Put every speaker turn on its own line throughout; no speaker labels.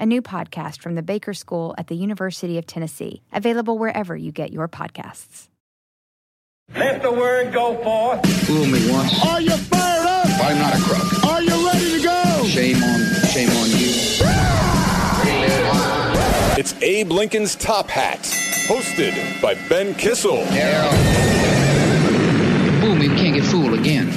a new podcast from the Baker School at the University of Tennessee, available wherever you get your podcasts.
Let the word go forth.
Fool me once.
Are you fired up?
I'm not a crook.
Are you ready to go?
Shame on, shame on you.
It's Abe Lincoln's Top Hat, hosted by Ben Kissel.
Yeah. Fool me, we can't get fooled again.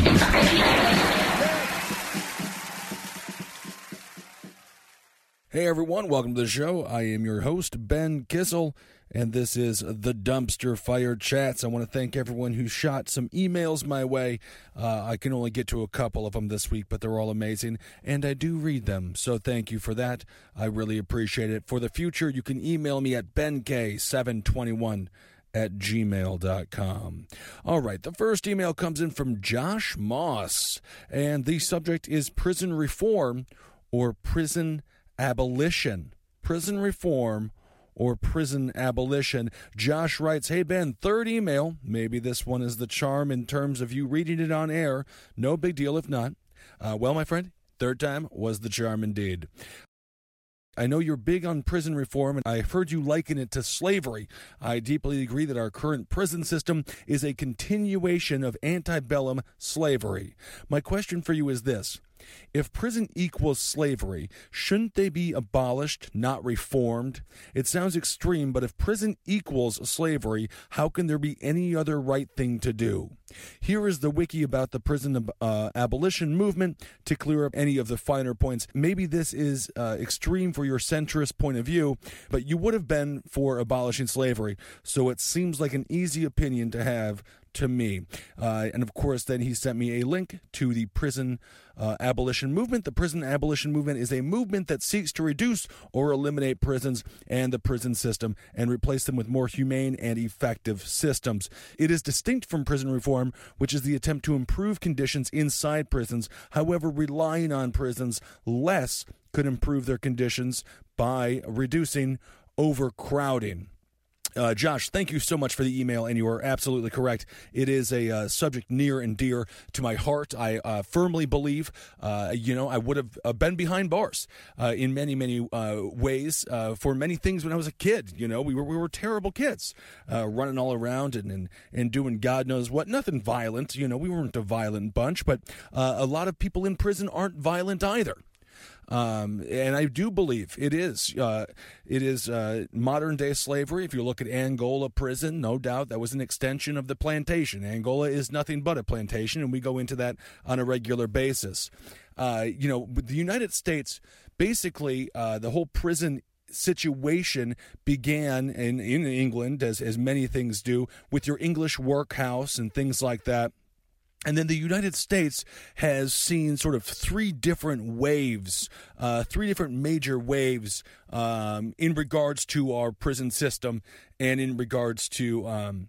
Hey everyone, welcome to the show. I am your host, Ben Kissel, and this is the Dumpster Fire Chats. I want to thank everyone who shot some emails my way. Uh, I can only get to a couple of them this week, but they're all amazing, and I do read them, so thank you for that. I really appreciate it. For the future, you can email me at benk721 at gmail.com. All right, the first email comes in from Josh Moss, and the subject is prison reform or prison abolition, prison reform, or prison abolition. Josh writes, Hey Ben, third email. Maybe this one is the charm in terms of you reading it on air. No big deal if not. Uh, well, my friend, third time was the charm indeed. I know you're big on prison reform, and I've heard you liken it to slavery. I deeply agree that our current prison system is a continuation of antebellum slavery. My question for you is this if prison equals slavery, shouldn't they be abolished, not reformed? It sounds extreme, but if prison equals slavery, how can there be any other right thing to do? Here is the wiki about the prison uh, abolition movement to clear up any of the finer points. Maybe this is uh, extreme for your centrist point of view, but you would have been for abolishing slavery, so it seems like an easy opinion to have to me. Uh, and of course, then he sent me a link to the prison uh, abolition movement. The prison abolition movement is a movement that seeks to reduce or eliminate prisons and the prison system and replace them with more humane and effective systems. It is distinct from prison reform, which is the attempt to improve conditions inside prisons. However, relying on prisons less could improve their conditions by reducing overcrowding. Uh, Josh, thank you so much for the email, and you are absolutely correct. It is a uh, subject near and dear to my heart. I uh, firmly believe, uh, you know, I would have uh, been behind bars uh, in many, many ways for many things when I was a kid. You know, we were we were terrible kids, running all around and, and and doing God knows what. Nothing violent. You know, we weren't a violent bunch, but a lot of people in prison aren't violent either. Um, and I do believe it is uh, it is uh, modern day slavery. If you look at Angola prison, no doubt that was an extension of the plantation. Angola is nothing but a plantation, and we go into that on a regular basis. Uh, you know, the United States basically uh, the whole prison situation began in, in England, as, as many things do, with your English workhouse and things like that. And then the United States has seen sort of three different waves, uh, three different major waves um, in regards to our prison system and in regards to. Um,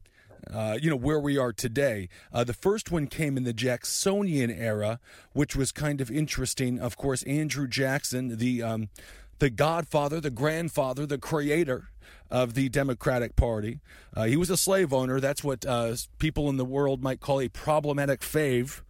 uh, you know where we are today. Uh, the first one came in the Jacksonian era, which was kind of interesting. Of course, Andrew Jackson, the um, the godfather, the grandfather, the creator of the Democratic Party. Uh, he was a slave owner. That's what uh, people in the world might call a problematic fave.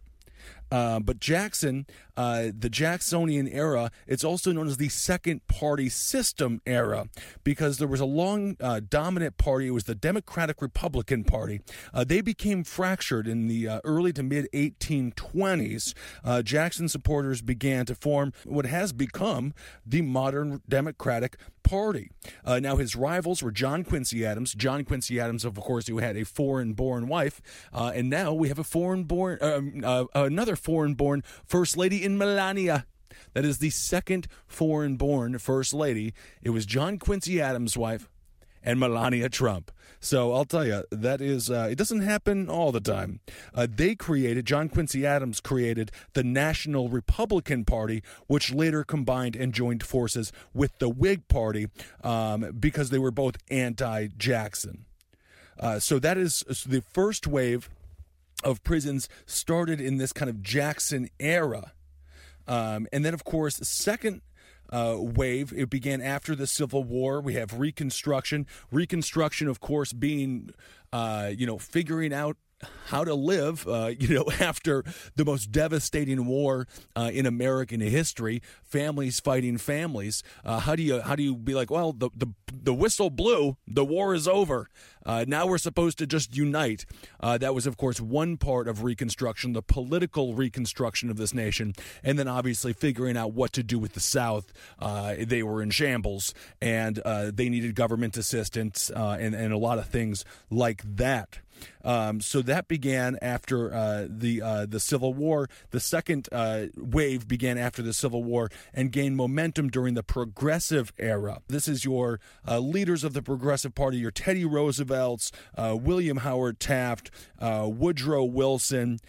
Uh, but Jackson, uh, the Jacksonian era, it's also known as the second party system era because there was a long uh, dominant party. It was the Democratic Republican Party. Uh, they became fractured in the uh, early to mid 1820s. Uh, Jackson supporters began to form what has become the modern Democratic Party. Uh, now, his rivals were John Quincy Adams. John Quincy Adams, of course, who had a foreign-born wife, uh, and now we have a foreign-born, um, uh, another foreign-born first lady in Melania. That is the second foreign-born first lady. It was John Quincy Adams' wife and Melania Trump. So I'll tell you, that is, uh, it doesn't happen all the time. Uh, they created, John Quincy Adams created the National Republican Party, which later combined and joined forces with the Whig Party um, because they were both anti Jackson. Uh, so that is the first wave of prisons started in this kind of Jackson era. Um, and then, of course, second uh, wave. It began after the Civil War. We have Reconstruction. Reconstruction, of course, being, uh, you know, figuring out how to live, uh, you know, after the most devastating war uh, in American history, families fighting families. Uh, how do you how do you be like, well, the the, the whistle blew, the war is over. Uh, now we're supposed to just unite. Uh, that was, of course, one part of Reconstruction, the political reconstruction of this nation, and then obviously figuring out what to do with the South. Uh, they were in shambles, and they needed government assistance and and a lot of things like that. Um, so that began after uh, the uh, the Civil War. The second uh, wave began after the Civil War and gained momentum during the Progressive era. This is your uh, leaders of the Progressive Party, your Teddy Roosevelts, uh, William Howard Taft, Woodrow Wilson.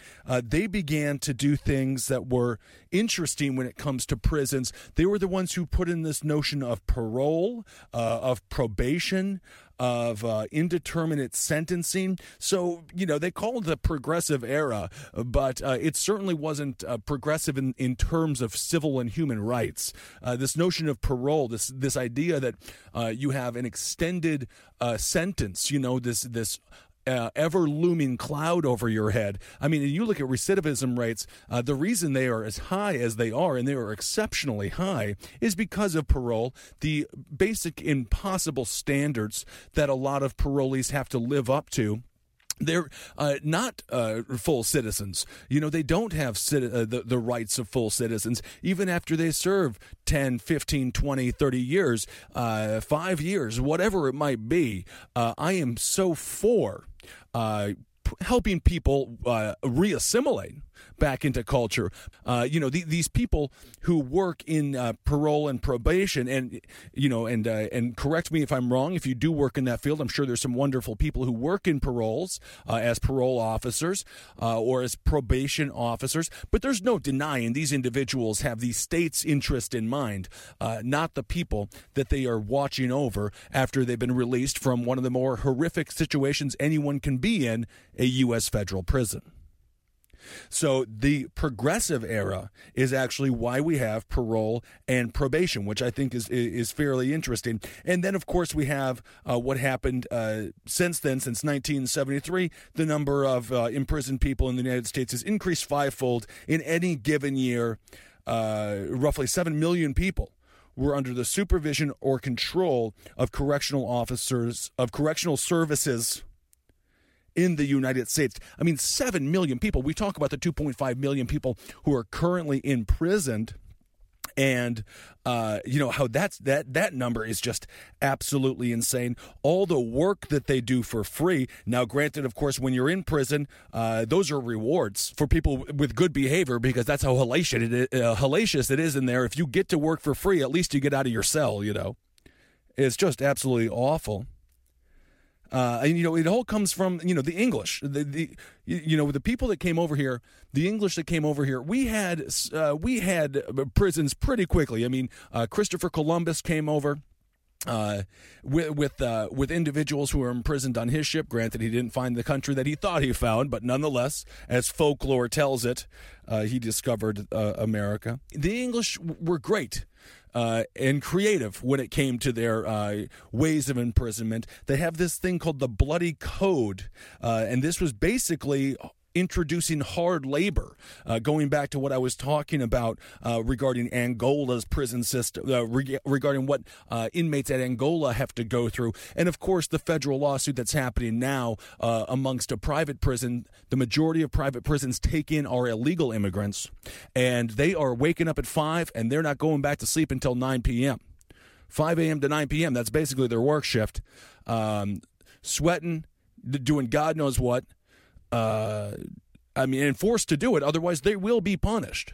they began to do things that were interesting when it comes to prisons. They were the ones who put in this notion of parole, of probation of indeterminate sentencing. So, you know, they call it the progressive era, but uh, it certainly wasn't uh, progressive in, in terms of civil and human rights. Uh, this notion of parole, this this idea that uh, you have an extended uh, sentence, you know, this this uh, ever looming cloud over your head. I mean, you look at recidivism rates, uh, the reason they are as high as they are, and they are exceptionally high, is because of parole, the basic impossible standards that a lot of parolees have to live up to they're uh, not uh, full citizens. You know, they don't have uh, the, the rights of full citizens, even after they serve 10, 15, 20, 30 years, uh, five years, whatever it might be. Uh, I am so for uh, helping people uh, reassimilate back into culture. Uh, you know, the, these people who work in uh, parole and probation, and you know, and uh, and correct me if I'm wrong. If you do work in that field, I'm sure there's some wonderful people who work in paroles uh, as parole officers uh, or as probation officers. But there's no denying these individuals have the state's interest in mind, uh, not the people that they are watching over after they've been released from one of the more horrific situations anyone can be in a U.S. federal prison. So the progressive era is actually why we have parole and probation, which I think is is fairly interesting. And then, of course, we have uh, what happened uh, since then, since 1973. The number of uh, imprisoned people in the United States has increased fivefold in any given year. Uh, roughly seven million people were under the supervision or control of correctional officers of correctional services in the United States. I mean, 7 million people. We talk about the 2.5 million people who are currently imprisoned and uh, you know how that's that that number is just absolutely insane. All the work that they do for free. Now, granted, of course, when you're in prison, uh, those are rewards for people with good behavior because that's how hellacious it, is, uh, hellacious it is in there. If you get to work for free, at least you get out of your cell. You know, it's just absolutely awful. Uh, and you know, it all comes from you know the English. The, the you know the people that came over here, the English that came over here. We had uh, we had prisons pretty quickly. I mean, uh, Christopher Columbus came over. Uh, with with uh, with individuals who were imprisoned on his ship. Granted, he didn't find the country that he thought he found, but nonetheless, as folklore tells it, uh, he discovered uh, America. The English were great uh, and creative when it came to their uh, ways of imprisonment. They have this thing called the Bloody Code, uh, and this was basically introducing hard labor, uh, going back to what I was talking about uh, regarding Angola's prison system, uh, re- regarding what uh, inmates at Angola have to go through. And of course, the federal lawsuit that's happening now uh, amongst a private prison. The majority of private prisons take in are illegal immigrants, and they are waking up at 5 and they're not going back to sleep until 9 p.m. 5 a.m. to 9 p.m. That's basically their work shift. Um, sweating, doing God knows what. Uh, I mean, and forced to do it. Otherwise, they will be punished.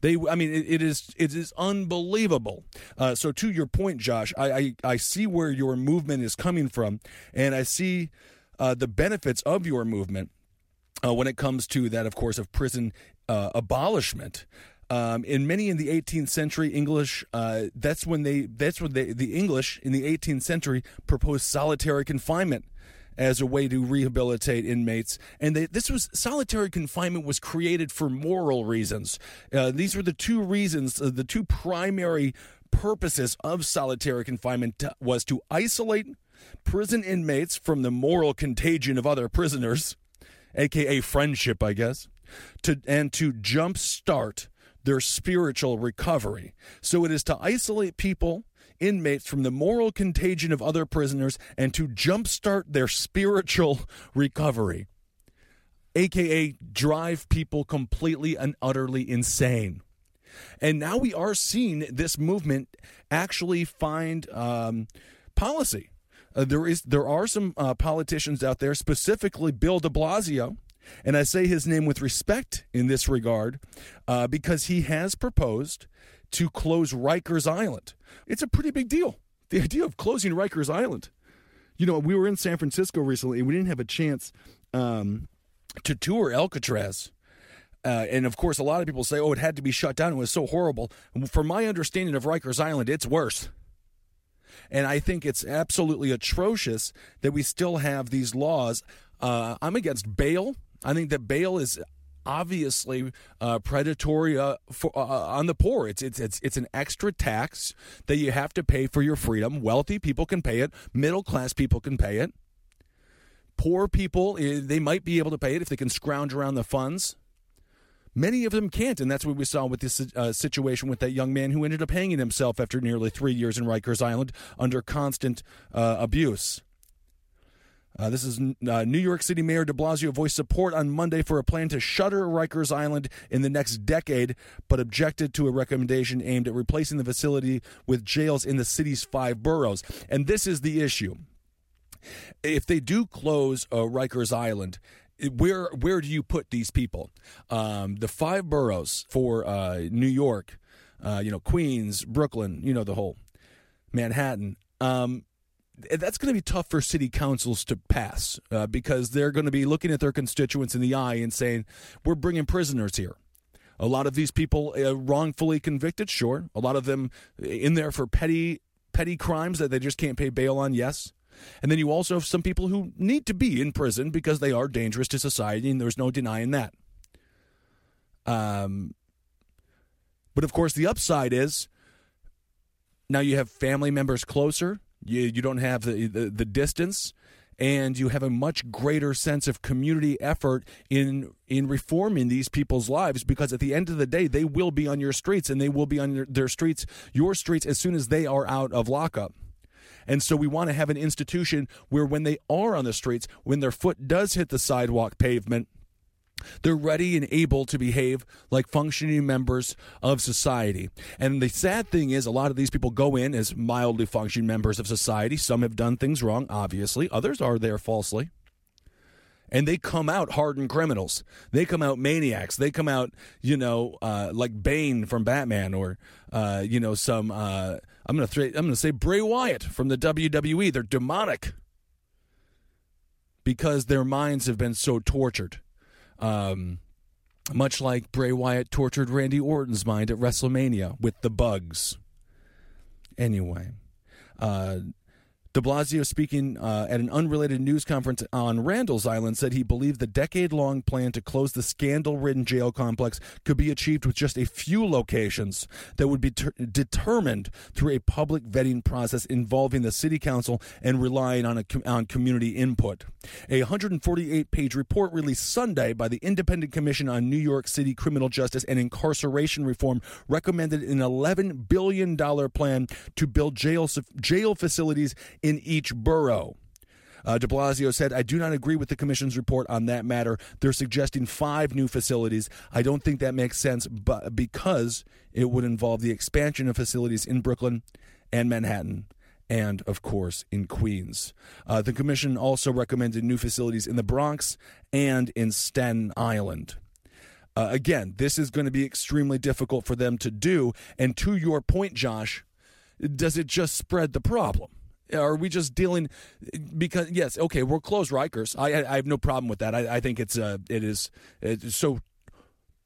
They, I mean, it, it is it is unbelievable. Uh, so to your point, Josh, I, I, I see where your movement is coming from, and I see uh, the benefits of your movement uh, when it comes to that, of course, of prison uh, abolishment. Um, in many in the 18th century English, uh, that's when they that's when they the English in the 18th century proposed solitary confinement as a way to rehabilitate inmates. And they, this was solitary confinement was created for moral reasons. Uh, these were the two reasons, uh, the two primary purposes of solitary confinement was to isolate prison inmates from the moral contagion of other prisoners, aka friendship, I guess, to and to jumpstart their spiritual recovery. So it is to isolate people inmates from the moral contagion of other prisoners and to jumpstart their spiritual recovery, aka drive people completely and utterly insane. And now we are seeing this movement actually find um, policy. Uh, there is there are some uh, politicians out there, specifically Bill De Blasio, and I say his name with respect in this regard uh, because he has proposed to close Rikers Island. It's a pretty big deal. The idea of closing Rikers Island. You know, we were in San Francisco recently and we didn't have a chance um, to tour Alcatraz. Uh, and of course, a lot of people say, oh, it had to be shut down. It was so horrible. From my understanding of Rikers Island, it's worse. And I think it's absolutely atrocious that we still have these laws. Uh, I'm against bail. I think that bail is obviously uh, predatory uh, for, uh, uh, on the poor. It's, it's it's it's an extra tax that you have to pay for your freedom. Wealthy people can pay it. Middle class people can pay it. Poor people, eh, they might be able to pay it if they can scrounge around the funds. Many of them can't, and that's what we saw with this uh, situation with that young man who ended up hanging himself after nearly three years in Rikers Island under constant uh, abuse. Uh, this is uh, New York City Mayor de Blasio voiced support on Monday for a plan to shutter Rikers Island in the next decade, but objected to a recommendation aimed at replacing the facility with jails in the city's five boroughs. And this is the issue. If they do close uh, Rikers Island, where where do you put these people? Um, the five boroughs for uh, New York, uh, you know, Queens, Brooklyn, you know, the whole Manhattan. Um, that's going to be tough for city councils to pass uh, because they're going to be looking at their constituents in the eye and saying, "We're bringing prisoners here." A lot of these people uh, wrongfully convicted, sure. A lot of them in there for petty petty crimes that they just can't pay bail on, yes. And then you also have some people who need to be in prison because they are dangerous to society, and there's no denying that. Um, but of course, the upside is now you have family members closer you, you don't have the, the, the distance and you have a much greater sense of community effort in in reforming these people's lives because at the end of the day they will be on your streets and they will be on your, their streets your streets as soon as they are out of lockup. And so we want to have an institution where when they are on the streets when their foot does hit the sidewalk pavement they're ready and able to behave like functioning members of society. And the sad thing is, a lot of these people go in as mildly functioning members of society. Some have done things wrong, obviously, others are there falsely. And they come out hardened criminals. They come out maniacs. They come out, you know, uh, like Bane from Batman, or uh, you know, some. Uh, I'm gonna th- I'm gonna say Bray Wyatt from the WWE. They're demonic because their minds have been so tortured um, much like Bray Wyatt tortured Randy Orton's mind at WrestleMania with the bugs. Anyway, uh, De Blasio, speaking uh, at an unrelated news conference on Randall's Island, said he believed the decade long plan to close the scandal ridden jail complex could be achieved with just a few locations that would be ter- determined through a public vetting process involving the city council and relying on, a, on community input. A 148 page report released Sunday by the Independent Commission on New York City Criminal Justice and Incarceration Reform recommended an $11 billion plan to build jail, jail facilities in each borough. Uh, de Blasio said, I do not agree with the commission's report on that matter. They're suggesting five new facilities. I don't think that makes sense but because it would involve the expansion of facilities in Brooklyn and Manhattan, and of course in Queens. Uh, the commission also recommended new facilities in the Bronx and in Staten Island. Uh, again, this is going to be extremely difficult for them to do. And to your point, Josh, does it just spread the problem? Are we just dealing because yes, okay, we're closed Rikers. I I have no problem with that. I, I think it's uh it is it's so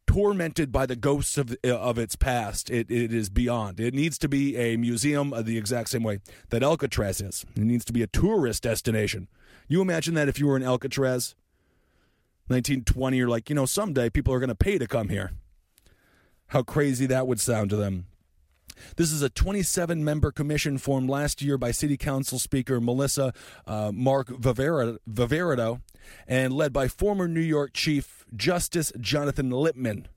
tormented by the ghosts of of its past. It it is beyond. It needs to be a museum the exact same way that Alcatraz is. It needs to be a tourist destination. You imagine that if you were in Alcatraz, 1920, you're like, you know, someday people are going to pay to come here. How crazy that would sound to them. This is a 27 member commission formed last year by City Council Speaker Melissa uh, Mark Viverito and led by former New York Chief Justice Jonathan Lippman.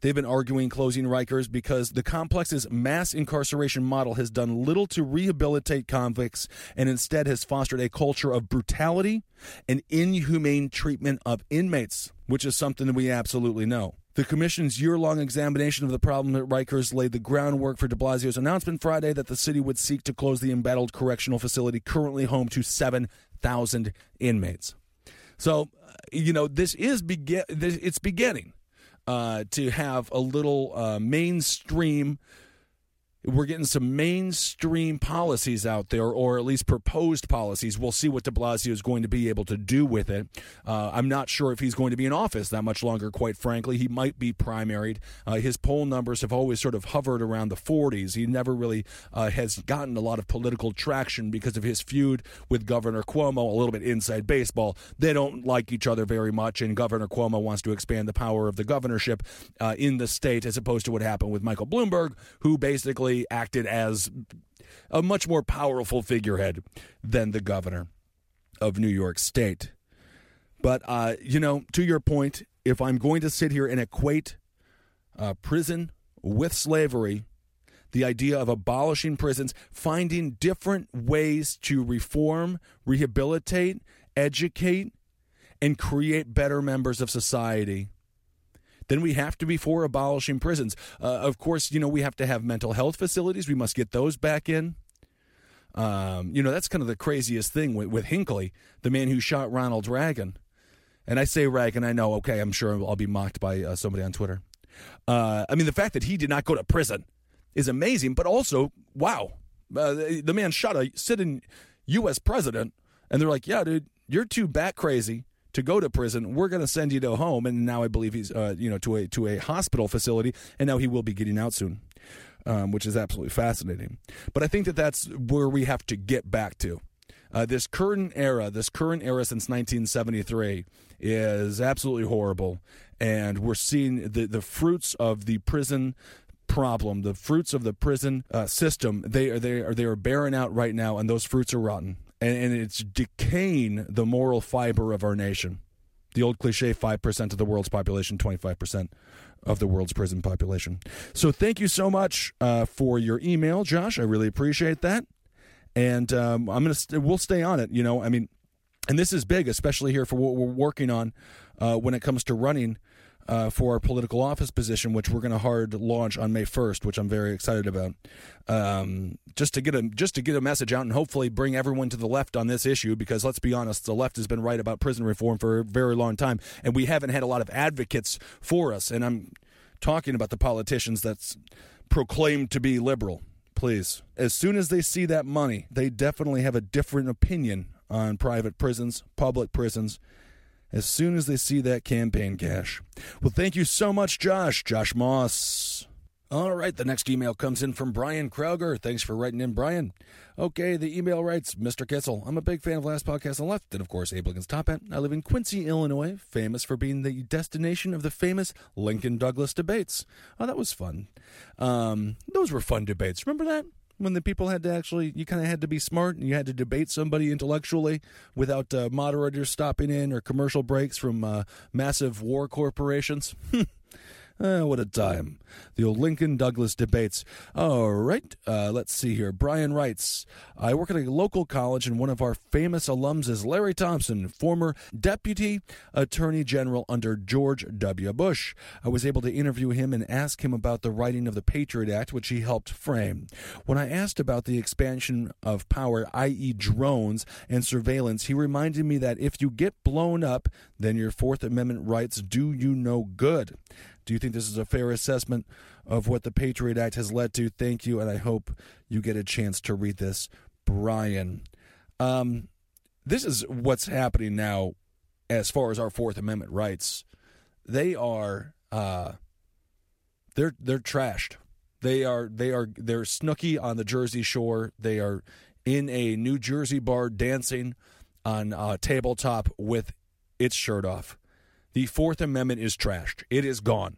They've been arguing closing Rikers because the complex's mass incarceration model has done little to rehabilitate convicts and instead has fostered a culture of brutality and inhumane treatment of inmates, which is something that we absolutely know. The Commission's year long examination of the problem at Rikers laid the groundwork for de Blasio's announcement Friday that the city would seek to close the embattled correctional facility currently home to 7,000 inmates. So, you know, this is begin. It's beginning uh, to have a little uh, mainstream we're getting some mainstream policies out there, or at least proposed policies. We'll see what de Blasio is going to be able to do with it. Uh, I'm not sure if he's going to be in office that much longer, quite frankly. He might be primaried. Uh, his poll numbers have always sort of hovered around the 40s. He never really uh, has gotten a lot of political traction because of his feud with Governor Cuomo, a little bit inside baseball. They don't like each other very much, and Governor Cuomo wants to expand the power of the governorship uh, in the state as opposed to what happened with Michael Bloomberg, who basically acted as a much more powerful figurehead than the governor of New York State. But, uh, you know, to your point, if I'm going to sit here and equate uh, prison with slavery, the idea of abolishing prisons, finding different ways to reform, rehabilitate, educate, and create better members of society then we have to be for abolishing prisons. Uh, of course, you know, we have to have mental health facilities. We must get those back in. Um, you know, that's kind of the craziest thing with, with Hinckley, the man who shot Ronald Reagan. And I say Reagan, I know, okay, I'm sure I'll be mocked by uh, somebody on Twitter. Uh, I mean, the fact that he did not go to prison is amazing, but also, wow, uh, the, the man shot a sitting U.S. president, and they're like, yeah, dude, you're too bat crazy to go to prison. We're going to send you to home, and now I believe he's uh, you know to a to a hospital facility, and now he will be getting out soon, um, which is absolutely fascinating. But I think that that's where we have to get back to. Uh, this current era, this current era since 1973, is absolutely horrible, and we're seeing the the fruits of the prison problem, the fruits of the prison uh, system. They are they are they are bearing out right now, and those fruits are rotten and, and it's decaying the moral fiber of our nation. The old cliche 5% of the world's population, 25% of the world's prison population. So thank you so much uh, for your email, Josh. I really appreciate that. And um, I'm gonna st- we'll stay on it. You know, I mean, and this is big, especially here for what we're working on uh, when it comes to running uh, for our political office position, which we're going to hard launch on May 1st, which I'm very excited about. Um, just to get a just to get a message out and hopefully bring everyone to the left on this issue, because let's be honest, the left has been right about prison reform for a very long time, and we haven't had a lot of advocates for us. And I'm talking about the politicians that's proclaimed to be liberal. Please, as soon as they see that money, they definitely have a different opinion on private prisons, public prisons, as soon as they see that campaign cash. Well, thank you so much, Josh. Josh Moss. All right, the next email comes in from Brian Krauger. Thanks for writing in, Brian. Okay, the email writes Mr. Kissel, I'm a big fan of Last Podcast on Left, and of course, Abe Lincoln's Top Hat. I live in Quincy, Illinois, famous for being the destination of the famous Lincoln Douglas debates. Oh, that was fun. Um, those were fun debates. Remember that? When the people had to actually you kind of had to be smart and you had to debate somebody intellectually without uh, moderators stopping in or commercial breaks from uh, massive war corporations Eh, what a time. The old Lincoln Douglas debates. All right, uh, let's see here. Brian writes I work at a local college, and one of our famous alums is Larry Thompson, former Deputy Attorney General under George W. Bush. I was able to interview him and ask him about the writing of the Patriot Act, which he helped frame. When I asked about the expansion of power, i.e., drones and surveillance, he reminded me that if you get blown up, then your Fourth Amendment rights do you no good. Do you think this is a fair assessment of what the Patriot Act has led to? Thank you, and I hope you get a chance to read this, Brian. Um, this is what's happening now as far as our Fourth Amendment rights. They are uh, they're they're trashed. They are they are they're Snooki on the Jersey Shore. They are in a New Jersey bar dancing on a tabletop with its shirt off. The Fourth Amendment is trashed. It is gone.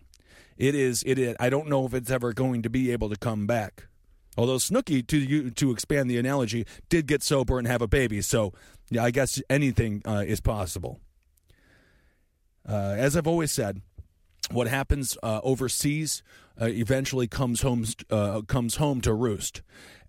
It is. It is. I don't know if it's ever going to be able to come back. Although Snooki, to to expand the analogy, did get sober and have a baby, so yeah, I guess anything uh, is possible. Uh, as I've always said, what happens uh, overseas uh, eventually comes home uh, comes home to roost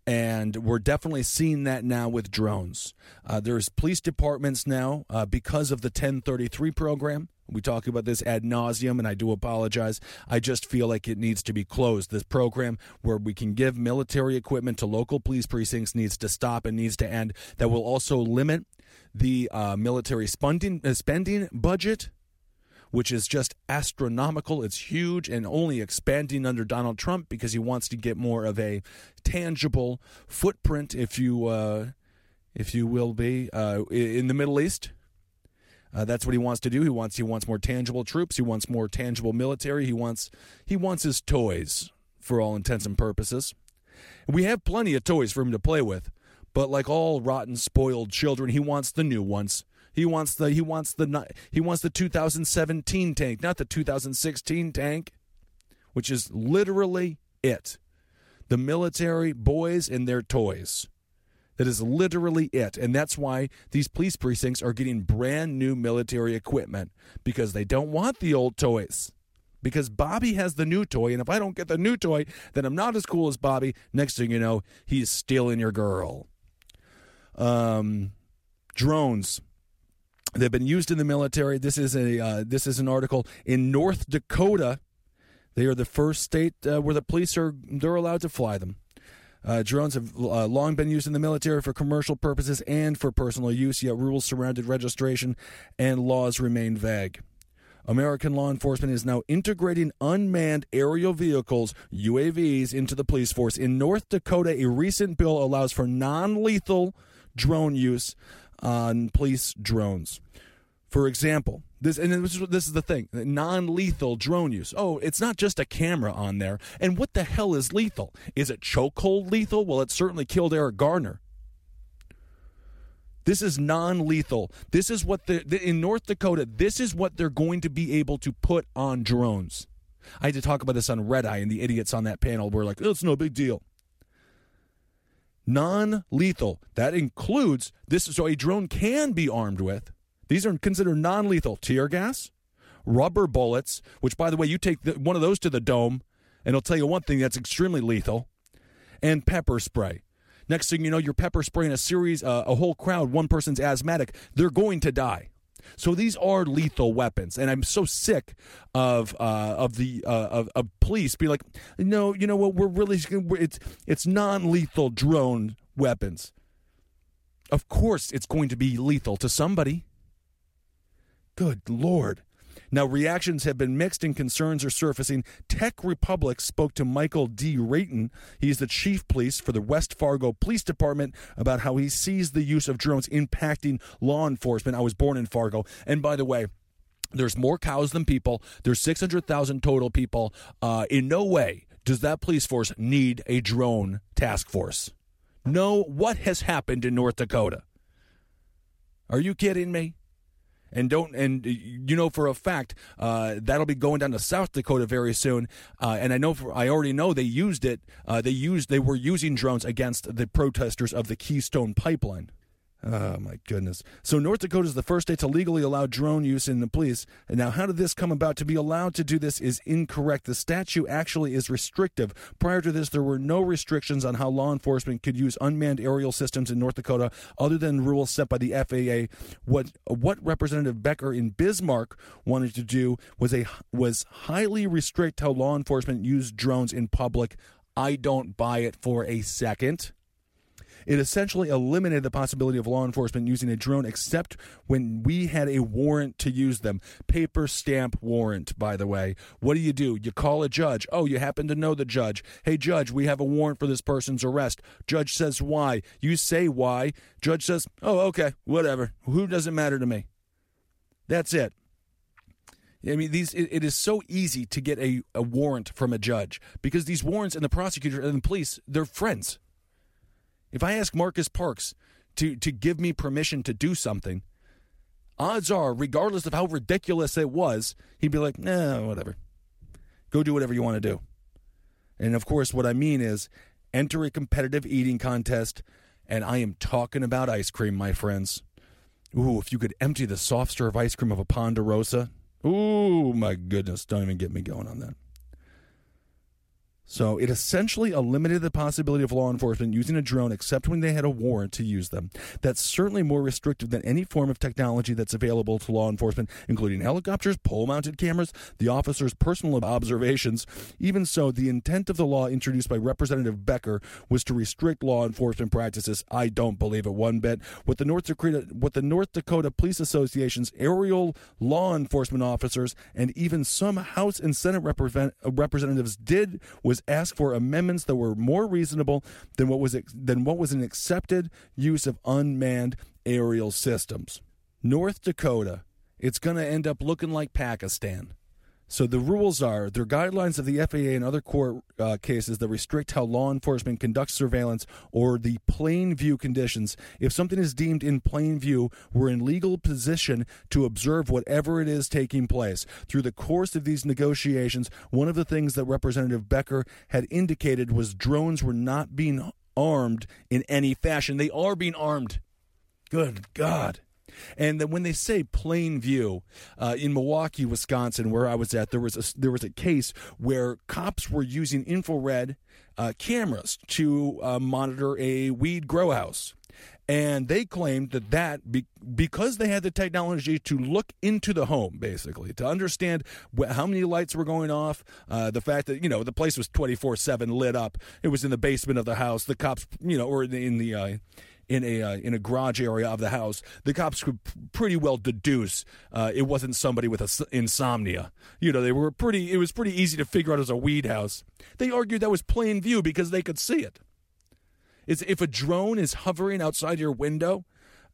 and we're definitely seeing that now with drones. Uh, there's police departments now because of the 1033 program. We talk about this ad nauseum, and I do apologize. I just feel like it needs to be closed. This program where we can give military equipment to local police precincts needs to stop and needs to end. That will also limit the uh, military spending, uh, spending budget which is just astronomical. It's huge and only expanding under Donald Trump because he wants to get more of a tangible footprint, if you uh, if you will be, uh, in the Middle East. Uh, that's what he wants to do. He wants he wants more tangible troops. He wants more tangible military. He wants he wants his toys for all intents and purposes. We have plenty of toys for him to play with, but like all rotten, spoiled children, he wants the new ones. He wants the he wants the he wants the 2017 tank, not the 2016 tank, which is literally it. The military boys and their toys. That is literally it. And that's why these police precincts are getting brand new military equipment because they don't want the old toys. Because Bobby has the new toy, and if I don't get the new toy, then I'm not as cool as Bobby. Next thing you know, he's stealing your girl. Um, drones. They've been used in the military. This is a uh, this is an article in North Dakota. They are the first state uh, where the police are they're allowed to fly them. Uh, drones have uh, long been used in the military for commercial purposes and for personal use, yet rules surrounding registration and laws remain vague. American law enforcement is now integrating unmanned aerial vehicles, UAVs, into the police force. In North Dakota, a recent bill allows for non lethal drone use on police drones. For example, this and this is, this is the thing: non-lethal drone use. Oh, it's not just a camera on there. And what the hell is lethal? Is it chokehold lethal? Well, it certainly killed Eric Garner. This is non-lethal. This is what the, the in North Dakota. This is what they're going to be able to put on drones. I had to talk about this on Red Eye, and the idiots on that panel were like, oh, "It's no big deal." non lethal. That includes this. So a drone can be armed with. These are considered non lethal tear gas, rubber bullets, which, by the way, you take the, one of those to the dome, and it'll tell you one thing that's extremely lethal, and pepper spray. Next thing you know, you're pepper spraying a series, uh, a whole crowd. One person's asthmatic. They're going to die. So these are lethal weapons, and I'm so sick of uh, of the uh, of, of police be like, no, you know what? We're really it's it's non-lethal drone weapons. Of course, it's going to be lethal to somebody. Good lord. Now, reactions have been mixed and concerns are surfacing. Tech Republic spoke to Michael D. Reitan. He's the chief police for the West Fargo Police Department about how he sees the use of drones impacting law enforcement. I was born in Fargo. And by the way, there's more cows than people. There's 600,000 total people. Uh, in no way does that police force need a drone task force. No, what has happened in North Dakota? Are you kidding me? And don't and you know for a fact uh, that'll be going down to South Dakota very soon. Uh, and I know for, I already know they used it. Uh, they used they were using drones against the protesters of the Keystone Pipeline. Oh my goodness! So North Dakota is the first state to legally allow drone use in the police. And now, how did this come about? To be allowed to do this is incorrect. The statute actually is restrictive. Prior to this, there were no restrictions on how law enforcement could use unmanned aerial systems in North Dakota, other than rules set by the FAA. What what Representative Becker in Bismarck wanted to do was a was highly restrict how law enforcement used drones in public. I don't buy it for a second. It essentially eliminated the possibility of law enforcement using a drone except when we had a warrant to use them. Paper stamp warrant, by the way. What do you do? You call a judge. Oh, you happen to know the judge. Hey, judge, we have a warrant for this person's arrest. Judge says why. You say why. Judge says, oh, okay, whatever. Who doesn't matter to me? That's it. I mean, these it, it is so easy to get a, a warrant from a judge because these warrants and the prosecutor and the police, they're friends. If I ask Marcus Parks to, to give me permission to do something, odds are, regardless of how ridiculous it was, he'd be like, nah, whatever. Go do whatever you want to do. And of course, what I mean is enter a competitive eating contest, and I am talking about ice cream, my friends. Ooh, if you could empty the soft serve ice cream of a Ponderosa. Ooh, my goodness. Don't even get me going on that. So it essentially eliminated the possibility of law enforcement using a drone except when they had a warrant to use them. That's certainly more restrictive than any form of technology that's available to law enforcement, including helicopters, pole mounted cameras, the officer's personal observations. Even so, the intent of the law introduced by Representative Becker was to restrict law enforcement practices. I don't believe it one bit. What the North Dakota what the North Dakota Police Association's aerial law enforcement officers and even some House and Senate represent, uh, representatives did was ask for amendments that were more reasonable than what was than what was an accepted use of unmanned aerial systems. North Dakota, it's going to end up looking like Pakistan. So the rules are there are guidelines of the FAA and other court uh, cases that restrict how law enforcement conducts surveillance or the plain view conditions. If something is deemed in plain view, we're in legal position to observe whatever it is taking place. Through the course of these negotiations, one of the things that Representative Becker had indicated was drones were not being armed in any fashion. They are being armed. Good God. And then when they say plain view uh, in Milwaukee, Wisconsin, where I was at, there was a, there was a case where cops were using infrared uh, cameras to uh, monitor a weed grow house. And they claimed that that be, because they had the technology to look into the home, basically to understand wh- how many lights were going off, uh, the fact that you know the place was twenty four seven lit up. It was in the basement of the house. The cops, you know, or in the, in the uh, in a uh, in a garage area of the house, the cops could pretty well deduce uh, it wasn't somebody with a, insomnia. You know, they were pretty. It was pretty easy to figure out as a weed house. They argued that was plain view because they could see it. It's if a drone is hovering outside your window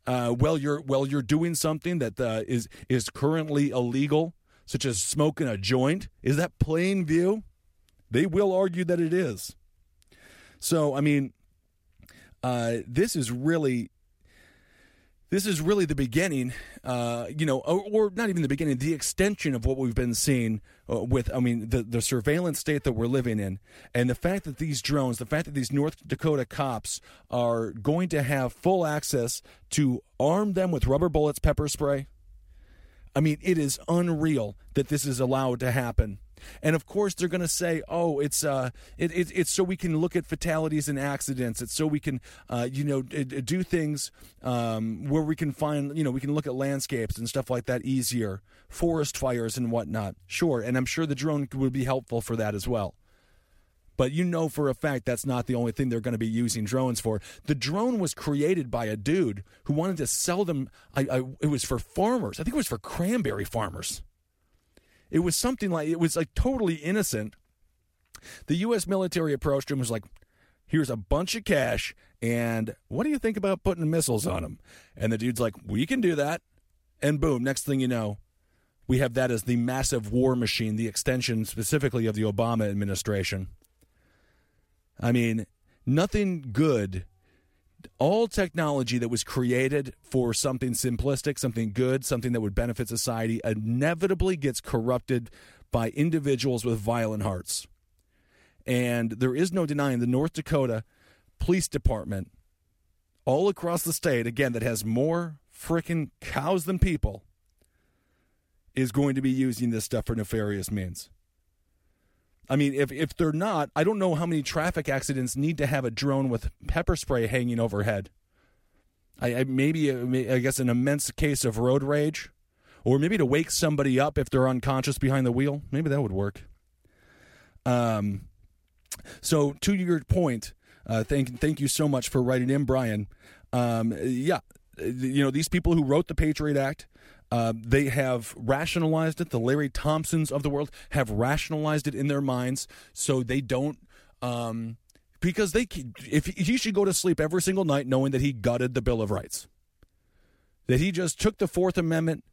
uh, while you're while you're doing something that uh, is is currently illegal, such as smoking a joint. Is that plain view? They will argue that it is. So, I mean, uh, this is really this is really the beginning, uh, you know, or, or, not even the beginning, the extension of what we've been seeing uh, with, I mean, the, the surveillance state that we're living in. And the fact that these drones, the fact that these North Dakota cops are going to have full access to arm them with rubber bullets, pepper spray. I mean, it is unreal that this is allowed to happen. And of course, they're going to say, "Oh, it's uh, it, it, it's so we can look at fatalities and accidents. It's so we can, uh, you know, do things um, where we can find, you know, we can look at landscapes and stuff like that easier, forest fires and whatnot. Sure, and I'm sure the drone would be helpful for that as well." But you know for a fact that's not the only thing they're going to be using drones for. The drone was created by a dude who wanted to sell them. I, I, it was for farmers. I think it was for cranberry farmers it was something like it was like totally innocent. The U.S. military approached him was like, "Here's a bunch of cash, and what do you think about putting missiles on them?" And the dude's like, "We can do that." And boom, next thing you know, we have that as the massive war machine, the extension specifically of the Obama administration. I mean, nothing good all technology that was created for something simplistic, something good, something that would benefit society inevitably gets corrupted by individuals with violent hearts. And there is no denying the North Dakota Police Department all across the state, again, that has more freaking cows than people, is going to be using this stuff for nefarious means. I mean, if, if they're not, I don't know how many traffic accidents need to have a drone with pepper spray hanging overhead. I, I maybe I guess an immense case of road rage, or maybe to wake somebody up if they're unconscious behind the wheel. Maybe that would work. Um, so to your point, uh, thank thank you so much for writing in, Brian. Um, yeah, you know these people who wrote the Patriot Act. Uh, they have rationalized it. The Larry Thompsons of the world have rationalized it in their minds, so they don't. Um, because they, if he should go to sleep every single night knowing that he gutted the Bill of Rights, that he just took the Fourth Amendment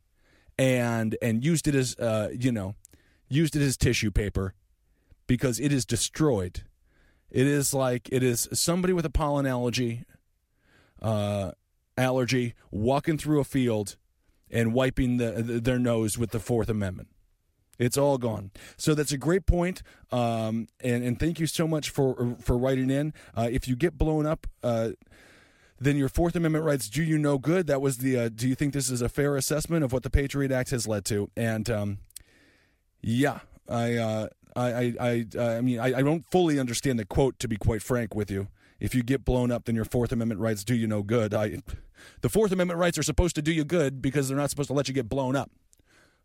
and and used it as, uh, you know, used it as tissue paper, because it is destroyed. It is like it is somebody with a pollen allergy, uh, allergy walking through a field and wiping the, their nose with the Fourth Amendment. It's all gone. So that's a great point. Um, and, and thank you so much for for writing in. Uh, if you get blown up, uh, then your Fourth Amendment rights do you no good. That was the. Uh, do you think this is a fair assessment of what the Patriot Act has led to? And um, yeah, I, uh, I, I, I, I mean, I, I don't fully understand the quote. To be quite frank with you, if you get blown up, then your Fourth Amendment rights do you no good. I, the Fourth Amendment rights are supposed to do you good because they're not supposed to let you get blown up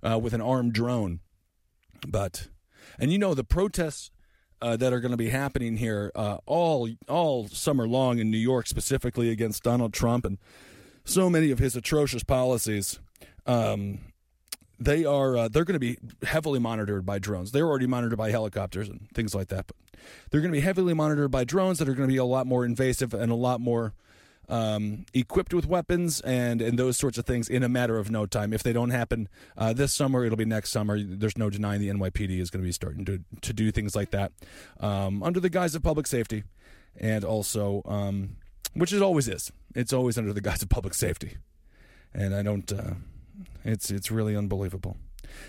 uh, with an armed drone. But, and you know, the protests uh, that are going to be happening here uh, all all summer long in New York, specifically against Donald Trump and so many of his atrocious policies. Um, they are uh, they're going to be heavily monitored by drones. They're already monitored by helicopters and things like that, but they're going to be heavily monitored by drones that are going to be a lot more invasive and a lot more um, equipped with weapons and and those sorts of things in a matter of no time. If they don't happen uh, this summer, it'll be next summer. There's no denying the NYPD is going to be starting to to do things like that um, under the guise of public safety, and also um, which it always is. It's always under the guise of public safety, and I don't. Uh, it's it's really unbelievable.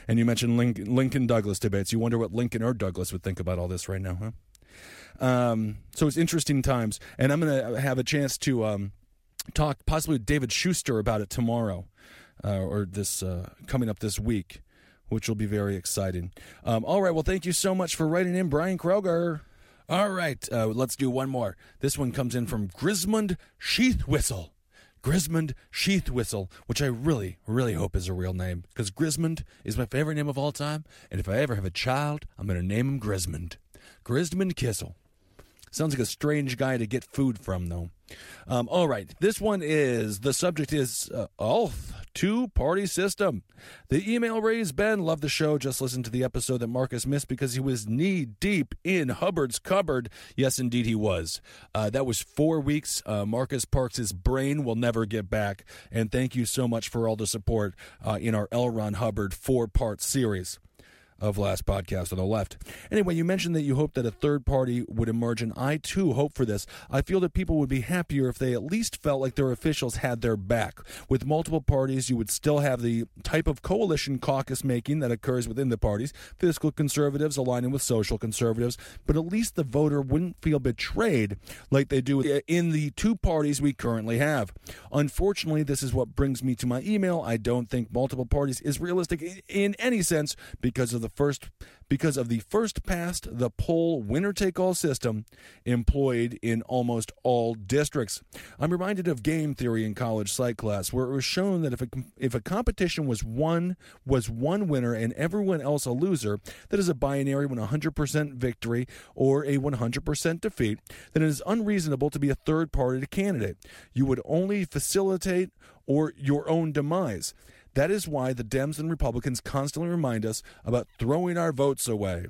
And you mentioned Lincoln, Lincoln Douglas debates. You wonder what Lincoln or Douglas would think about all this right now, huh? Um, so it's interesting times, and I'm going to have a chance to um, talk possibly with David Shuster about it tomorrow, uh, or this uh, coming up this week, which will be very exciting. Um, all right, well, thank you so much for writing in, Brian Kroger. All right, uh, let's do one more. This one comes in from Grismond Sheath Whistle. Grismond Sheath Whistle, which I really, really hope is a real name, because Grismond is my favorite name of all time, and if I ever have a child, I'm going to name him Grismond. Grismond Kissel. Sounds like a strange guy to get food from, though. Um, all right, this one is the subject is uh, Ulth two party system. The email raised Ben loved the show. Just listen to the episode that Marcus missed because he was knee deep in Hubbard's cupboard. Yes, indeed, he was. Uh, that was four weeks. Uh, Marcus Parks' brain will never get back. And thank you so much for all the support uh, in our L. Ron Hubbard four part series of last podcast on the left. Anyway, you mentioned that you hope that a third party would emerge, and I too hope for this. I feel that people would be happier if they at least felt like their officials had their back. With multiple parties, you would still have the type of coalition caucus making that occurs within the parties, fiscal conservatives aligning with social conservatives, but at least the voter wouldn't feel betrayed like they do in the two parties we currently have. Unfortunately, this is what brings me to my email. I don't think multiple parties is realistic in any sense because of the first because of the first past the poll winner take all system employed in almost all districts. I'm reminded of game theory in college psych class where it was shown that if a, if a competition was one was one winner and everyone else a loser, that is a binary 100% victory or a 100% defeat, then it is unreasonable to be a third party candidate. You would only facilitate or your own demise. That is why the Dems and Republicans constantly remind us about throwing our votes away.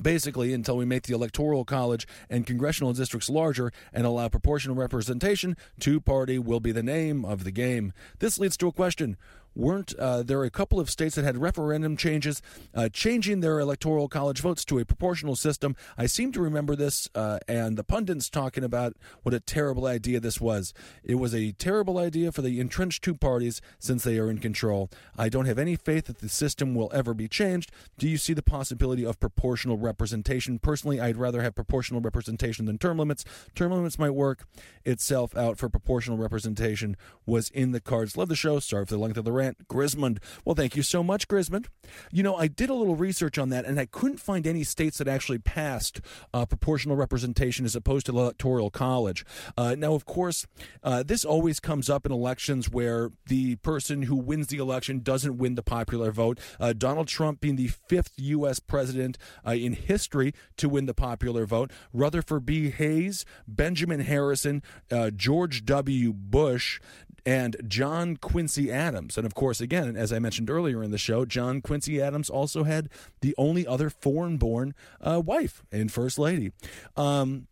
Basically, until we make the Electoral College and congressional districts larger and allow proportional representation, two party will be the name of the game. This leads to a question weren't uh, there a couple of states that had referendum changes, uh, changing their electoral college votes to a proportional system. I seem to remember this, uh, and the pundits talking about what a terrible idea this was. It was a terrible idea for the entrenched two parties since they are in control. I don't have any faith that the system will ever be changed. Do you see the possibility of proportional representation? Personally, I'd rather have proportional representation than term limits. Term limits might work itself out for proportional representation was in the cards. Love the show. Sorry for the length of the rant. Grismond. Well, thank you so much, Grismond. You know, I did a little research on that, and I couldn't find any states that actually passed uh, proportional representation as opposed to electoral college. Uh, now, of course, uh, this always comes up in elections where the person who wins the election doesn't win the popular vote. Uh, Donald Trump being the fifth U.S. president uh, in history to win the popular vote. Rutherford B. Hayes, Benjamin Harrison, uh, George W. Bush, and John Quincy Adams. And of course, again, as I mentioned earlier in the show, John Quincy Adams also had the only other foreign born uh, wife and First Lady. Um,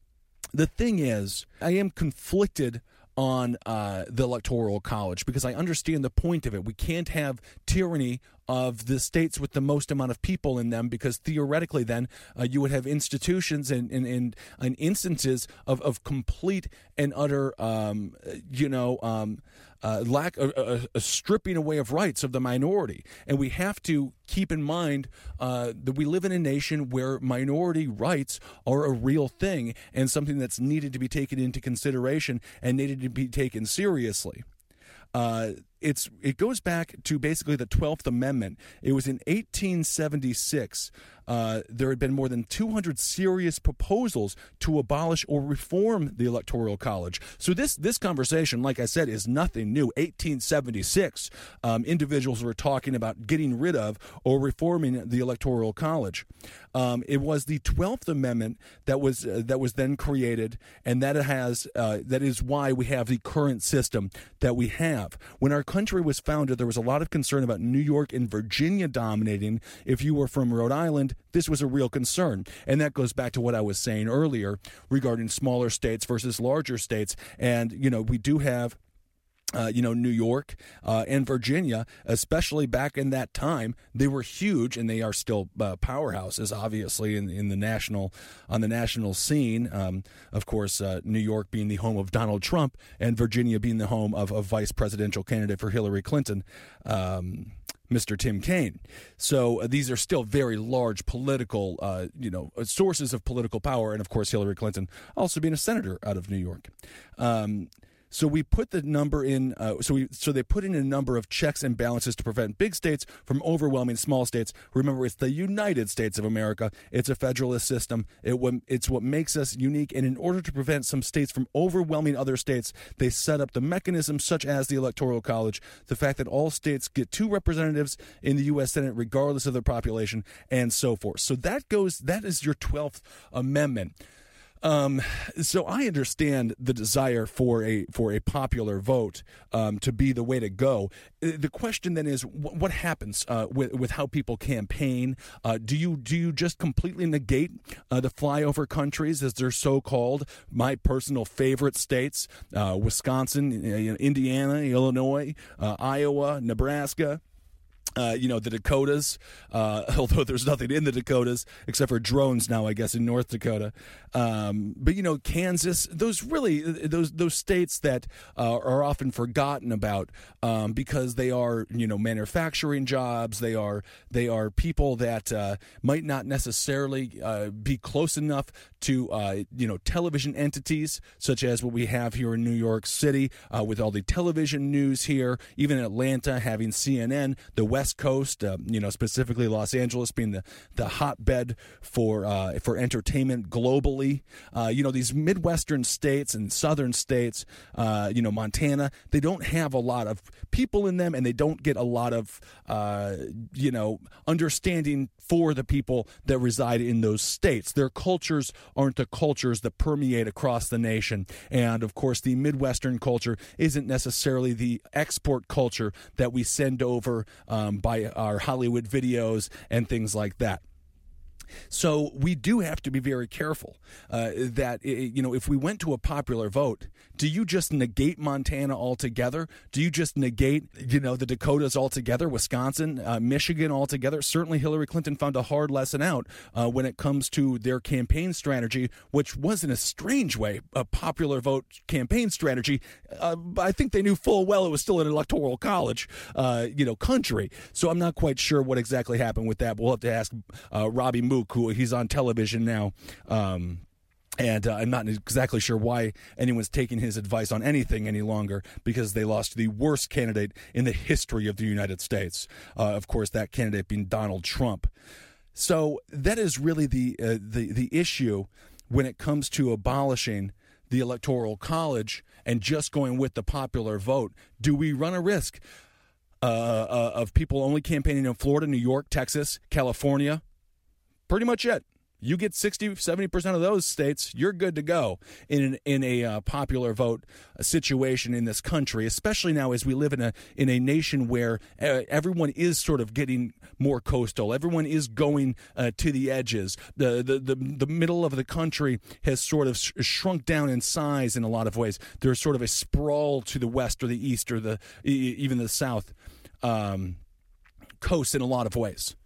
the thing is, I am conflicted on uh, the electoral college because I understand the point of it. We can't have tyranny of the states with the most amount of people in them because theoretically then uh, you would have institutions and, and, and, and, instances of, of complete and utter um, you know um, uh, lack a, a, a, stripping away of rights of the minority. And we have to keep in mind uh, that we live in a nation where minority rights are a real thing and something that's needed to be taken into consideration and needed to be taken seriously. Uh, it's it goes back to basically the Twelfth Amendment. It was in 1876 uh, there had been more than 200 serious proposals to abolish or reform the Electoral College. So this this conversation, like I said, is nothing new. 1876, um, individuals were talking about getting rid of or reforming the Electoral College. Um, it was the 12th Amendment that was uh, that was then created, and that has uh, that is why we have the current system that we have. When our country was founded, there was a lot of concern about New York and Virginia dominating. If you were from Rhode Island, this was a real concern. And that goes back to what I was saying earlier regarding smaller states versus larger states. And, you know, we do have uh, you know, New York uh, and Virginia, especially back in that time, they were huge, and they are still uh, powerhouses, obviously, in, in the national on the national scene. Um, of course, uh, New York being the home of Donald Trump, and Virginia being the home of a vice presidential candidate for Hillary Clinton. Um, Mr. Tim Kaine. So uh, these are still very large political, uh, you know, sources of political power, and of course Hillary Clinton also being a senator out of New York. Um, so we put the number in. Uh, so we so they put in a number of checks and balances to prevent big states from overwhelming small states. Remember, it's the United States of America. It's a federalist system. It it's what makes us unique. And in order to prevent some states from overwhelming other states, they set up the mechanisms such as the Electoral College, the fact that all states get two representatives in the U.S. Senate regardless of their population, and so forth. So that goes. That is your Twelfth Amendment. Um, so I understand the desire for a for a popular vote um, to be the way to go. Uh, the question then is, what, what happens uh, with with how people campaign? Uh, do you do you just completely negate uh, the flyover countries, as they're so called? My personal favorite states: uh, Wisconsin, uh, Indiana, Illinois, Iowa, Nebraska uh, you know the Dakotas, uh, although there's nothing in the Dakotas except for drones now, I guess in North Dakota. Um, but you know Kansas, those really those those states that uh, are often forgotten about um, because they are you know manufacturing jobs. They are they are people that uh, might not necessarily uh, be close enough to uh, you know television entities such as what we have here in New York City with all the television news here, even Atlanta having CNN, the West West Coast, uh, you know, specifically Los Angeles being the, the hotbed for uh, for entertainment globally. Uh, you know, these Midwestern states and Southern states, uh, you know, Montana, they don't have a lot of people in them, and they don't get a lot of uh, you know understanding for the people that reside in those states. Their cultures aren't the cultures that permeate across the nation, and of course, the Midwestern culture isn't necessarily the export culture that we send over. Um, um, by our Hollywood videos and things like that. So we do have to be very careful uh, that you know if we went to a popular vote, do you just negate Montana altogether? Do you just negate you know the Dakotas altogether, Wisconsin, uh, Michigan altogether? Certainly, Hillary Clinton found a hard lesson out uh, when it comes to their campaign strategy, which was in a strange way a popular vote campaign strategy. Uh, I think they knew full well it was still an electoral college, uh, you know, country. So I'm not quite sure what exactly happened with that. We'll have to ask uh, Robbie Mook, who he's on television now. Um, and uh, I'm not exactly sure why anyone's taking his advice on anything any longer because they lost the worst candidate in the history of the United States. Uh, of course, that candidate being Donald Trump. So that is really the uh, the the issue when it comes to abolishing the electoral college and just going with the popular vote. Do we run a risk uh, uh, of people only campaigning in Florida, New York, Texas, California? Pretty much it you get 60 70% of those states you're good to go in an, in a uh, popular vote situation in this country especially now as we live in a in a nation where uh, everyone is sort of getting more coastal. Everyone is going uh, to the edges. The, the the the middle of the country has sort of sh- shrunk down in size in a lot of ways. There's sort of a sprawl to the west or the east or the even the south um, coast in a lot of ways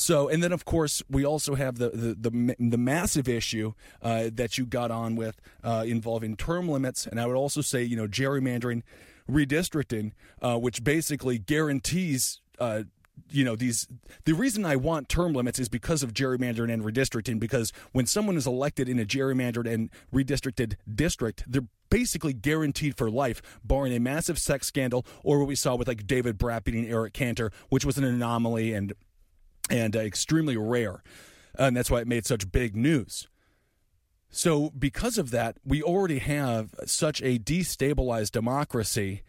so, and then of course we also have the the the, the massive issue uh, that you got on with uh, involving term limits, and I would also say you know gerrymandering, redistricting, uh, which basically guarantees uh, you know these the reason i want term limits is because of gerrymandering and redistricting because when someone is elected in a gerrymandered and redistricted district they're basically guaranteed for life barring a massive sex scandal or what we saw with like david brat beating eric cantor which was an anomaly and and uh, extremely rare. And that's why it made such big news. So, because of that, we already have such a destabilized democracy.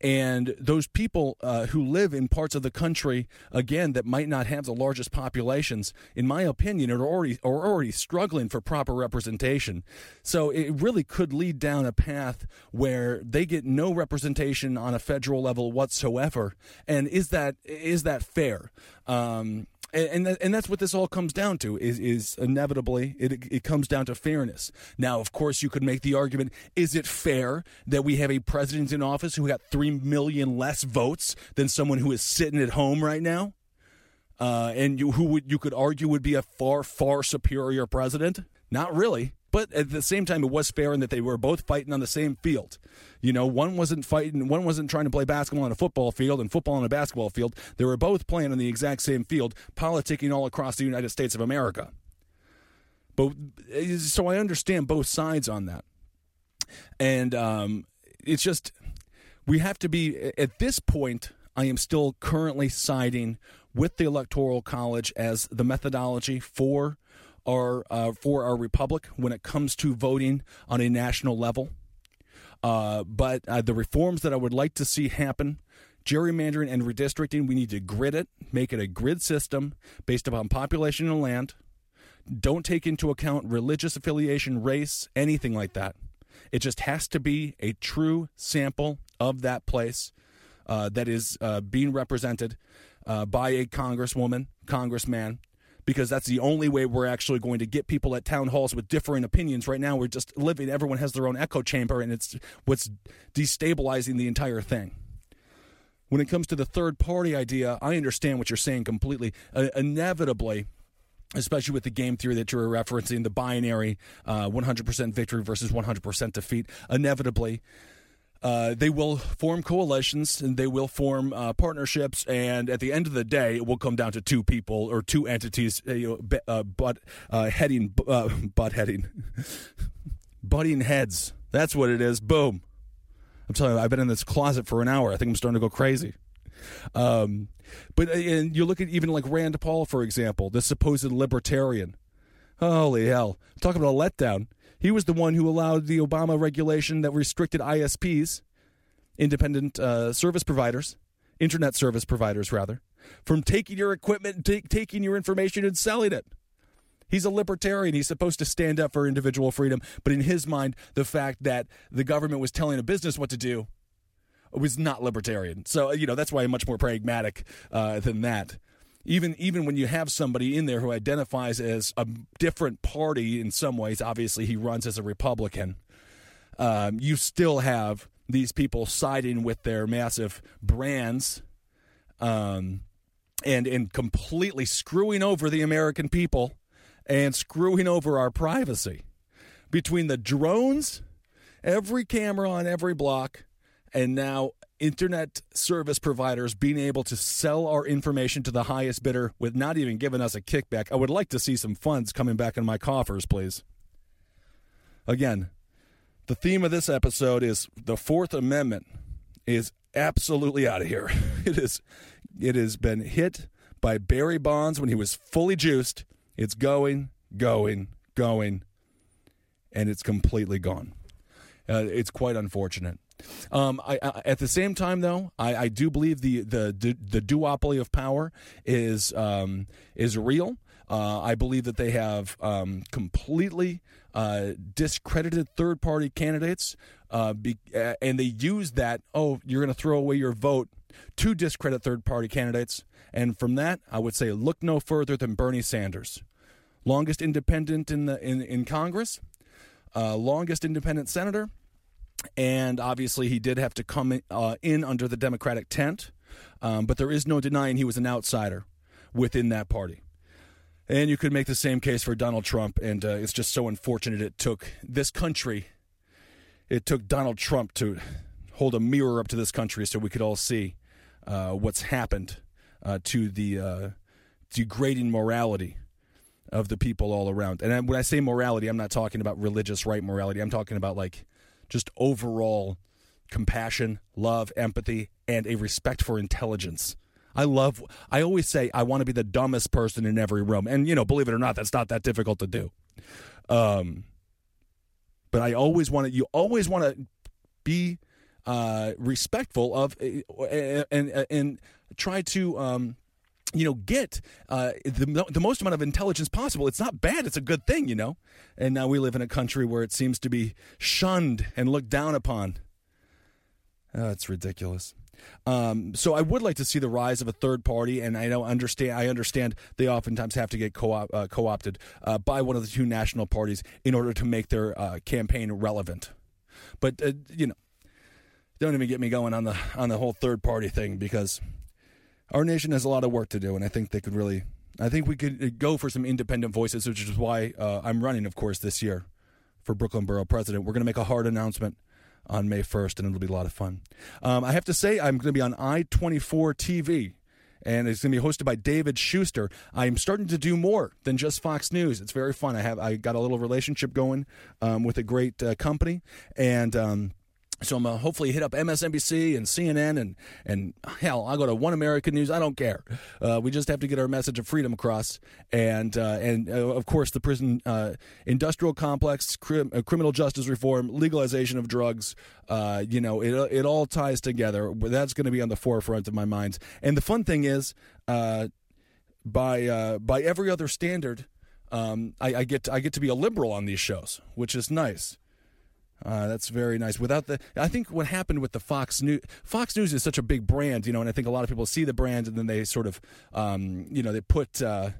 And those people uh, who live in parts of the country, again, that might not have the largest populations, in my opinion, are already are already struggling for proper representation. So it really could lead down a path where they get no representation on a federal level whatsoever. And is that is that fair? Um, and and, and that's what this all comes down to is is inevitably it it comes down to fairness. Now, of course, you could make the argument: is it fair that we have a president in office who got three million less votes than someone who is sitting at home right now? Uh, and you, who would you could argue would be a far far superior president? Not really. But at the same time, it was fair in that they were both fighting on the same field. You know, one wasn't fighting, one wasn't trying to play basketball on a football field and football on a basketball field. They were both playing on the exact same field, politicking all across the United States of America. But so I understand both sides on that, and um, it's just we have to be at this point. I am still currently siding with the Electoral College as the methodology for our uh, for our republic when it comes to voting on a national level. Uh, but uh, the reforms that I would like to see happen gerrymandering and redistricting, we need to grid it, make it a grid system based upon population and land. Don't take into account religious affiliation, race, anything like that. It just has to be a true sample of that place uh, that is uh, being represented uh, by a congresswoman, congressman, because that's the only way we're actually going to get people at town halls with differing opinions. Right now, we're just living, everyone has their own echo chamber, and it's what's destabilizing the entire thing. When it comes to the third party idea, I understand what you're saying completely. Uh, inevitably, especially with the game theory that you're referencing, the binary uh, 100% victory versus 100% defeat, inevitably, uh, they will form coalitions and they will form uh, partnerships. And at the end of the day, it will come down to two people or two entities, uh, you know, uh, butt uh, heading, butt heading, butting heads. That's what it is. Boom. I'm telling you, I've been in this closet for an hour. I think I'm starting to go crazy. Um, but and you look at even like Rand Paul, for example, the supposed libertarian. Holy hell! Talk about a letdown. He was the one who allowed the Obama regulation that restricted ISPs, independent uh, service providers, internet service providers, rather, from taking your equipment, taking your information, and selling it. He's a libertarian. He's supposed to stand up for individual freedom. But in his mind, the fact that the government was telling a business what to do was not libertarian. So, you know, that's why I'm much more pragmatic uh, than that. Even even when you have somebody in there who identifies as a different party in some ways, obviously he runs as a Republican. Um, you still have these people siding with their massive brands, um, and and completely screwing over the American people and screwing over our privacy between the drones, every camera on every block, and now internet service providers being able to sell our information to the highest bidder with not even giving us a kickback. I would like to see some funds coming back in my coffers, please. Again, the theme of this episode is the Fourth Amendment is absolutely out of here. It is it has been hit by Barry Bonds when he was fully juiced. It's going, going, going, and it's completely gone. Uh, it's quite unfortunate. Um, I, I, at the same time, though, I, I do believe the the the, duopoly of power is um, is real. Uh, I believe that they have um, completely uh, discredited third party candidates, uh, be, and they use that. Oh, you're going to throw away your vote to discredit third party candidates, and from that, I would say look no further than Bernie Sanders, longest independent in the in in Congress, uh, longest independent senator and obviously he did have to come in, uh, in under the Democratic tent, um, but there is no denying he was an outsider within that party. And you could make the same case for Donald Trump, and uh, it's just so unfortunate it took this country, it took Donald Trump to hold a mirror up to this country so we could all see uh, what's happened uh, to the uh, degrading morality of the people all around. And when I say morality, I'm not talking about religious right morality. I'm talking about like just overall compassion, love, empathy, and a respect for intelligence. I love, I always say, I want to be the dumbest person in every room. And, you know, believe it or not, that's not that difficult to do. Um, but I always want to, you always want to be uh, respectful of uh, and, and, and try to, um, you know, get uh, the, the most amount of intelligence possible. It's not bad. It's a good thing, you know. And now we live in a country where it seems to be shunned and looked down upon. Oh, it's ridiculous. Um, so I would like to see the rise of a third party, and I don't understand. I understand they oftentimes have to get co uh, opted uh, by one of the two national parties in order to make their uh, campaign relevant. But uh, you know, don't even get me going on the on the whole third party thing because our nation has a lot of work to do, and I think they could really. I think we could uh, go for some independent voices, which is why uh, I'm running, of course, this year for Brooklyn Borough President. We're going to make a hard announcement on May 1st, and it'll be a lot of fun. Um, I have to say, I'm going to be on I 24 TV and it's going to be hosted by David Shuster. I'm starting to do more than just Fox News. It's very fun. I have I got a little relationship going um, with a great uh, company, and um, so I'm gonna hopefully hit up MSNBC and CNN and and hell, I'll go to One American News. I don't care. Uh, we just have to get our message of freedom across, and uh, and uh, of course the prison uh, industrial complex, crim- uh, criminal justice reform, legalization of drugs. You know, it it all ties together. That's going to be on the forefront of my mind. And the fun thing is, by by every other standard, um, I, I get to, I get to be a liberal on these shows, which is nice. Uh, that's very nice. Without the, I think what happened with the Fox News, Fox News is such a big brand, you know, and I think a lot of people see the brand and then they sort of, um, you know, they put, uh,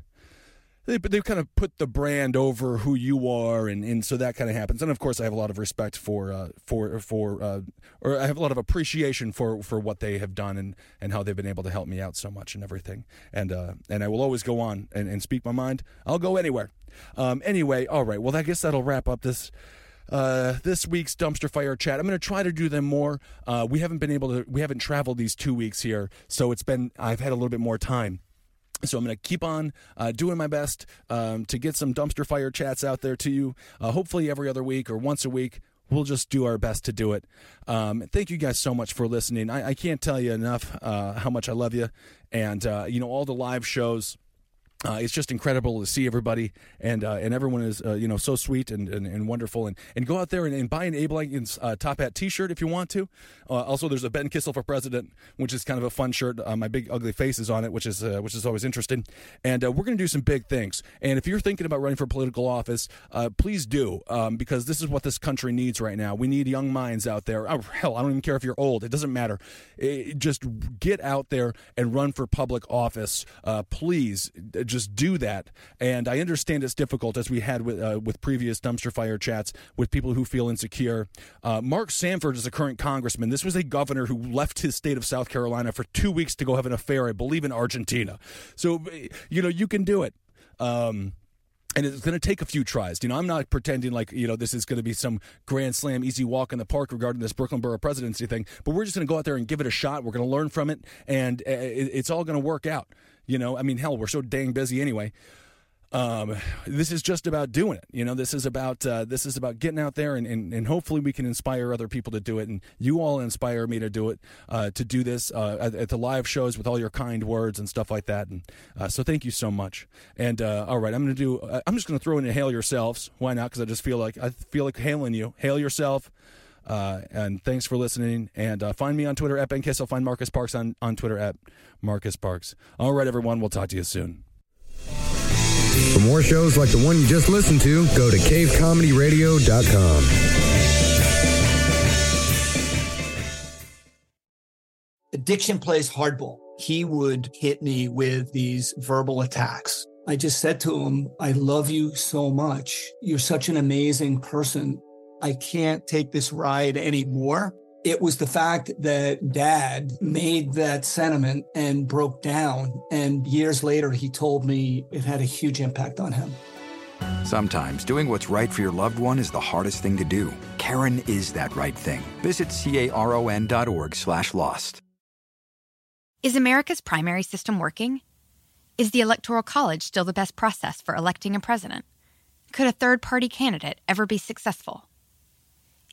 they they kind of put the brand over who you are, and, and so that kind of happens. And of course, I have a lot of respect for uh, for for, uh, or I have a lot of appreciation for for what they have done and and how they've been able to help me out so much and everything. And uh, and I will always go on and, and speak my mind. I'll go anywhere. Um, anyway, all right. Well, I guess that'll wrap up this uh, this week's dumpster fire chat. I'm going to try to do them more. Uh, we haven't been able to. We haven't traveled these two weeks here, so it's been. I've had a little bit more time. So I'm going to keep on uh, doing my best um, to get some dumpster fire chats out there to you. Uh, hopefully every other week or once a week. We'll just do our best to do it. Um, thank you guys so much for listening. I, I can't tell you enough uh, how much I love you, and uh, you know all the live shows uh, it's just incredible to see everybody and uh, and everyone is uh, you know so sweet and, and, and, wonderful and, and go out there and, and buy an Abe Lincoln's uh, top hat T-shirt if you want to. Uh, also, there's a Ben Kissel for President, which is kind of a fun shirt. Uh, my big ugly face is on it, which is which is always interesting. And we're going to do some big things. And if you're thinking about running for political office, please do um, because this is what this country needs right now. We need young minds out there. Oh, hell, I don't even care if you're old; it doesn't matter. It, just get out there and run for public office, please just do that. And I understand it's difficult, as we had with uh, with previous dumpster fire chats with people who feel insecure. Uh, Mark Sanford is a current congressman. This was a governor who left his state of South Carolina for two weeks to go have an affair, I believe, in Argentina. So you know you can do it. Um, and it's going to take a few tries. You know, I'm not pretending like you know this is going to be some grand slam, easy walk in the park regarding this Brooklyn Borough presidency thing. But we're just going to go out there and give it a shot. We're going to learn from it, and uh, it's all going to work out. You know, I mean, hell, we're so dang busy anyway. Um, this is just about doing it. You know, this is about uh, this is about getting out there and, and, and, hopefully we can inspire other people to do it. And you all inspire me to do it, uh, to do this uh, at, at, the live shows with all your kind words and stuff like that. And uh, so thank you so much. And uh, all right, I'm going to do. Uh, I'm just going to throw in a hail yourselves. Why not? Because I just feel like I feel like hailing you. Hail yourself. Uh, and thanks for listening. And uh, find me on Twitter at Ben Kissel. Find Marcus Parks on, on Twitter at Marcus Parks. All right, everyone. We'll talk to you soon.
For more shows like the one you just listened to, go to cavecomedyradio.com.
Addiction plays hardball. He would hit me with these verbal attacks. I just said to him, I love you so much. You're such an amazing person. I can't take this ride anymore. It was the fact that dad made that sentiment and broke down. And years later, he told me it had a huge impact on him.
Sometimes doing what's right for your loved one is the hardest thing to do. Caron is that right thing. Visit caron.org slash lost.
Is America's primary system working? Is the Electoral College still the best process for electing a president? Could a third party candidate ever be successful?